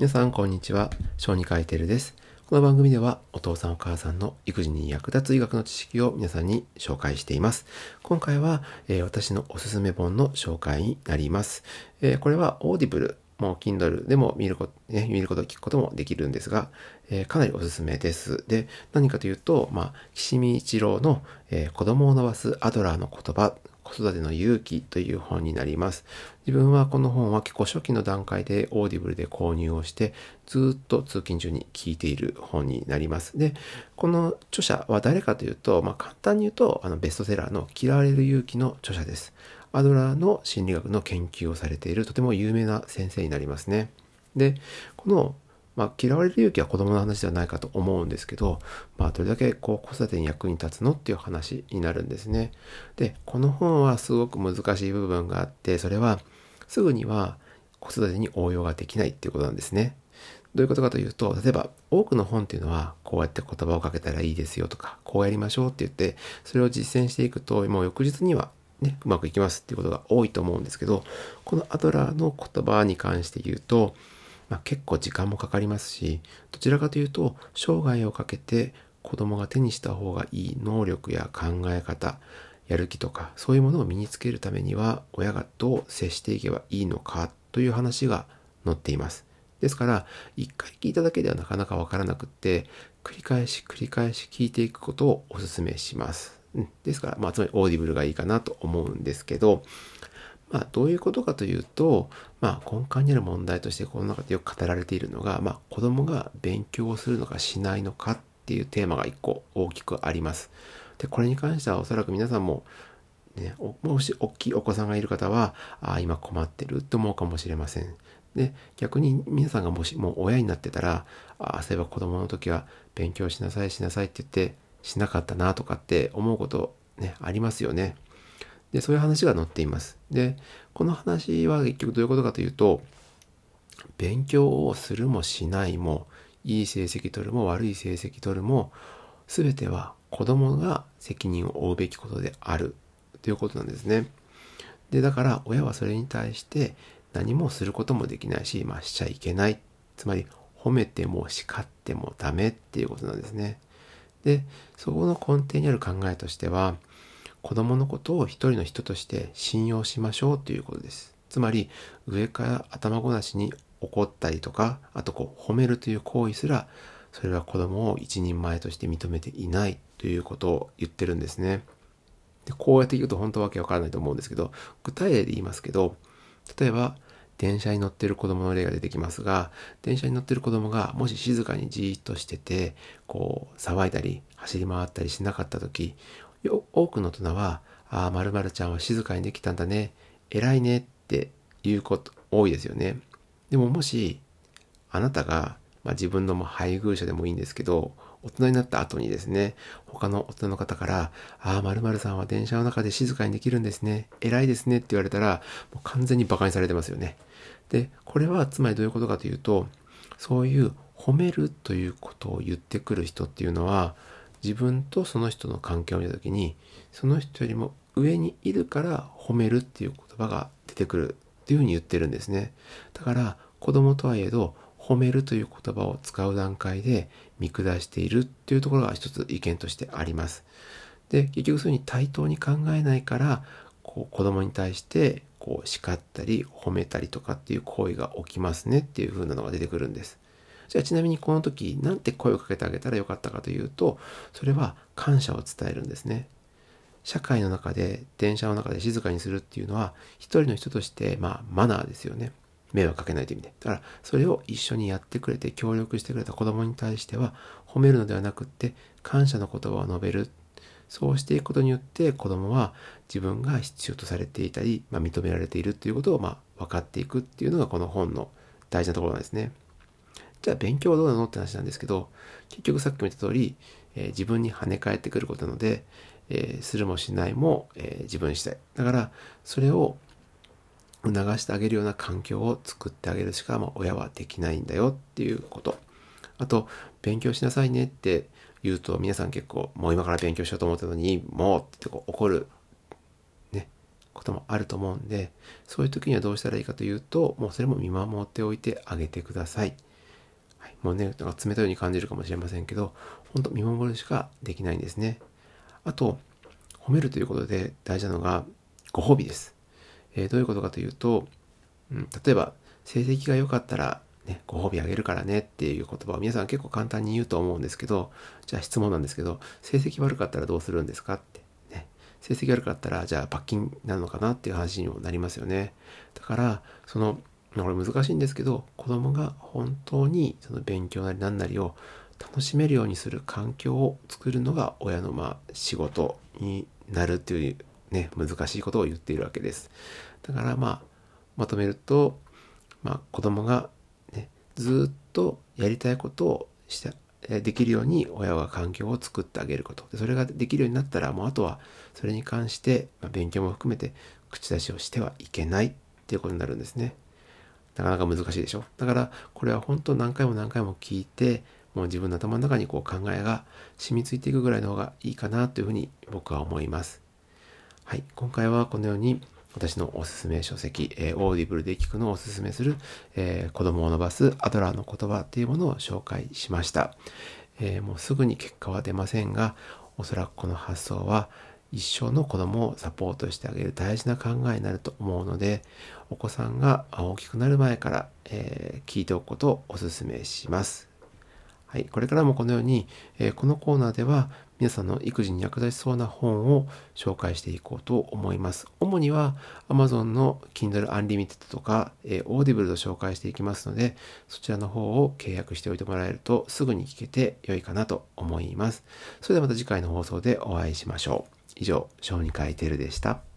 皆さんこんにちは。小児科医テルです。この番組ではお父さんお母さんの育児に役立つ医学の知識を皆さんに紹介しています。今回は、えー、私のおすすめ本の紹介になります、えー、これはオーディブルもう Kindle でも見ること、ね、見ること、聞くこともできるんですが、えー、かなりおすすめです。で、何かというと、まあ、岸見一郎の、え、子供を伸ばすアドラーの言葉子育ての勇気という本になります。自分はこの本は結構初期の段階でオーディブルで購入をして、ずっと通勤中に聞いている本になります。で、この著者は誰かというと、まあ、簡単に言うと、あのベストセラーの嫌われる勇気の著者です。アドラーの心理学の研究をされているとても有名な先生になりますね。で、このまあ、嫌われる勇気は子供の話ではないかと思うんですけど、まあ、どれだけこう子育てに役に立つのっていう話になるんですね。で、この本はすごく難しい部分があって、それはすぐには子育てに応用ができないっていうことなんですね。どういうことかというと、例えば多くの本っていうのはこうやって言葉をかけたらいいですよとか、こうやりましょうって言って、それを実践していくと、もう翌日にはね、うまくいきますっていうことが多いと思うんですけど、このアドラーの言葉に関して言うと、まあ、結構時間もかかりますしどちらかというと生涯をかけて子供が手にした方がいい能力や考え方やる気とかそういうものを身につけるためには親がどう接していけばいいのかという話が載っています。ですから一回聞いただけではなかなかわからなくって繰り返し繰り返し聞いていくことをお勧めします。ですから、まあ、つまりオーディブルがいいかなと思うんですけど、まあ、どういうことかというと、まあ、根幹にある問題としてこの中でよく語られているのが、まあ、子供が勉強をするのかしないのかっていうテーマが一個大きくあります。で、これに関してはおそらく皆さんも、ね、もし大きいお子さんがいる方は、あ、今困ってると思うかもしれません。で、逆に皆さんがもしもう親になってたら、ああ、そういえば子供の時は勉強しなさいしなさいって言ってしなかったなとかって思うことね、ありますよね。で、そういう話が載っています。で、この話は結局どういうことかというと、勉強をするもしないも、いい成績取るも悪い成績取るも、全ては子供が責任を負うべきことであるということなんですね。で、だから親はそれに対して何もすることもできないし、まあしちゃいけない。つまり褒めても叱ってもダメっていうことなんですね。で、そこの根底にある考えとしては、子供のことを一人の人として信用しましょうということです。つまり上から頭ごなしに怒ったりとか、あとこう褒めるという行為すら、それは子供を一人前として認めていないということを言ってるんですね。でこうやって言うと本当わけわからないと思うんですけど、具体例で言いますけど、例えば電車に乗ってる子供の例が出てきますが、電車に乗ってる子供がもし静かにじーっとしてて、こう騒いだり走り回ったりしなかった時、多くの大人は、ああ、〇〇ちゃんは静かにできたんだね。偉いねっていうこと多いですよね。でももし、あなたが、まあ、自分の配偶者でもいいんですけど、大人になった後にですね、他の大人の方から、ああ、〇〇さんは電車の中で静かにできるんですね。偉いですねって言われたら、もう完全に馬鹿にされてますよね。で、これはつまりどういうことかというと、そういう褒めるということを言ってくる人っていうのは、自分とその人の関係を見た時にその人よりも上にいるから褒めるっていう言葉が出てくるっていうふうに言ってるんですね。だから子供とはいえど褒めるという言葉を使う段階で見下しているっていうところが一つ意見としてあります。で結局そういうふうに対等に考えないからこう子供に対してこう叱ったり褒めたりとかっていう行為が起きますねっていう風なのが出てくるんです。じゃあちなみにこの時なんて声をかけてあげたらよかったかというとそれは感謝を伝えるんですね。社会の中で電車の中で静かにするっていうのは一人の人としてまあマナーですよね。迷惑かけないという意味で。だからそれを一緒にやってくれて協力してくれた子供に対しては褒めるのではなくって感謝の言葉を述べる。そうしていくことによって子供は自分が必要とされていたり、まあ、認められているということをま分かっていくっていうのがこの本の大事なところなんですね。じゃあ勉強はどうなの？って話なんですけど、結局さっきも言った通り、えー、自分に跳ね返ってくることなので、えー、するもしないも、えー、自分次第。だから、それを促してあげるような環境を作ってあげるしか、まあ、親はできないんだよっていうこと。あと、勉強しなさいねって言うと、皆さん結構、もう今から勉強しようと思ったのに、もうってこう怒る、ね、こともあると思うんで、そういう時にはどうしたらいいかというと、もうそれも見守っておいてあげてください。もうね、なんか冷たいように感じるかもしれませんけど、本当見守るしかできないんですね。あと、褒めるということで大事なのがご褒美です。えー、どういうことかというと、うん、例えば、成績が良かったら、ね、ご褒美あげるからねっていう言葉を皆さん結構簡単に言うと思うんですけど、じゃあ質問なんですけど、成績悪かったらどうするんですかって。ね、成績悪かったら、じゃあ罰金なのかなっていう話にもなりますよね。だから、その、これ難しいんですけど、子供が本当にその勉強なり何なりを楽しめるようにする環境を作るのが親のまあ仕事になるっていうね、難しいことを言っているわけです。だからまあ、まとめると、まあ子供がね、ずっとやりたいことをしてできるように親は環境を作ってあげること。それができるようになったら、もうあとはそれに関して、ま、勉強も含めて口出しをしてはいけないっていうことになるんですね。なかなか難しいでしょ。だからこれは本当何回も何回も聞いて、もう自分の頭の中にこう考えが染みついていくぐらいの方がいいかなというふうに僕は思います。はい、今回はこのように私のおすすめ書籍、えー、オーディブルで聞くのをおすすめする、えー、子供を伸ばすアドラーの言葉っていうものを紹介しました。えー、もうすぐに結果は出ませんが、おそらくこの発想は一生の子供をサポートしてあげる大事な考えになると思うので、お子さんが大きくなる前から、え聞いておくことをおすすめします。はい、これからもこのように、えー、このコーナーでは皆さんの育児に役立ちそうな本を紹介していこうと思います。主には Amazon の Kindle Unlimited とか、えー、Audible と紹介していきますので、そちらの方を契約しておいてもらえるとすぐに聞けて良いかなと思います。それではまた次回の放送でお会いしましょう。以上、小児科医テルでした。